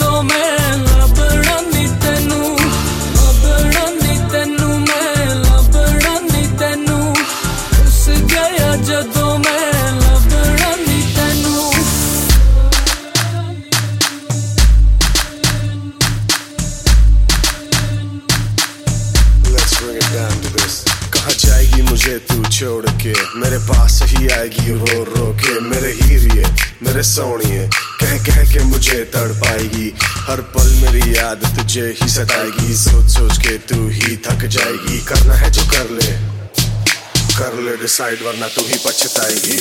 ਦੋ ਮੈਂ ਲੱਭਣਾ ਨਹੀਂ ਤੈਨੂੰ ਲੱਭਣਾ ਨਹੀਂ ਤੈਨੂੰ ਮੈਂ ਲੱਭਣਾ ਨਹੀਂ ਤੈਨੂੰ ਉਸ ਗਿਆ ਜਦੋਂ ਮੈਂ ਲੱਭਣਾ ਨਹੀਂ ਤੈਨੂੰ Let's bring it down to this कहा जाएगी मुझे तू छोड़ के मेरे पास ही आएगी रो रो के मेरे हीरिए मेरे सोनिए कह कह के मुझे तड़पाएगी हर पल मेरी याद तुझे ही सताएगी। सोच सोच के तू ही थक जाएगी। करना है जो कर ले कर ले डिसाइड वरना तू ही पछताएगी।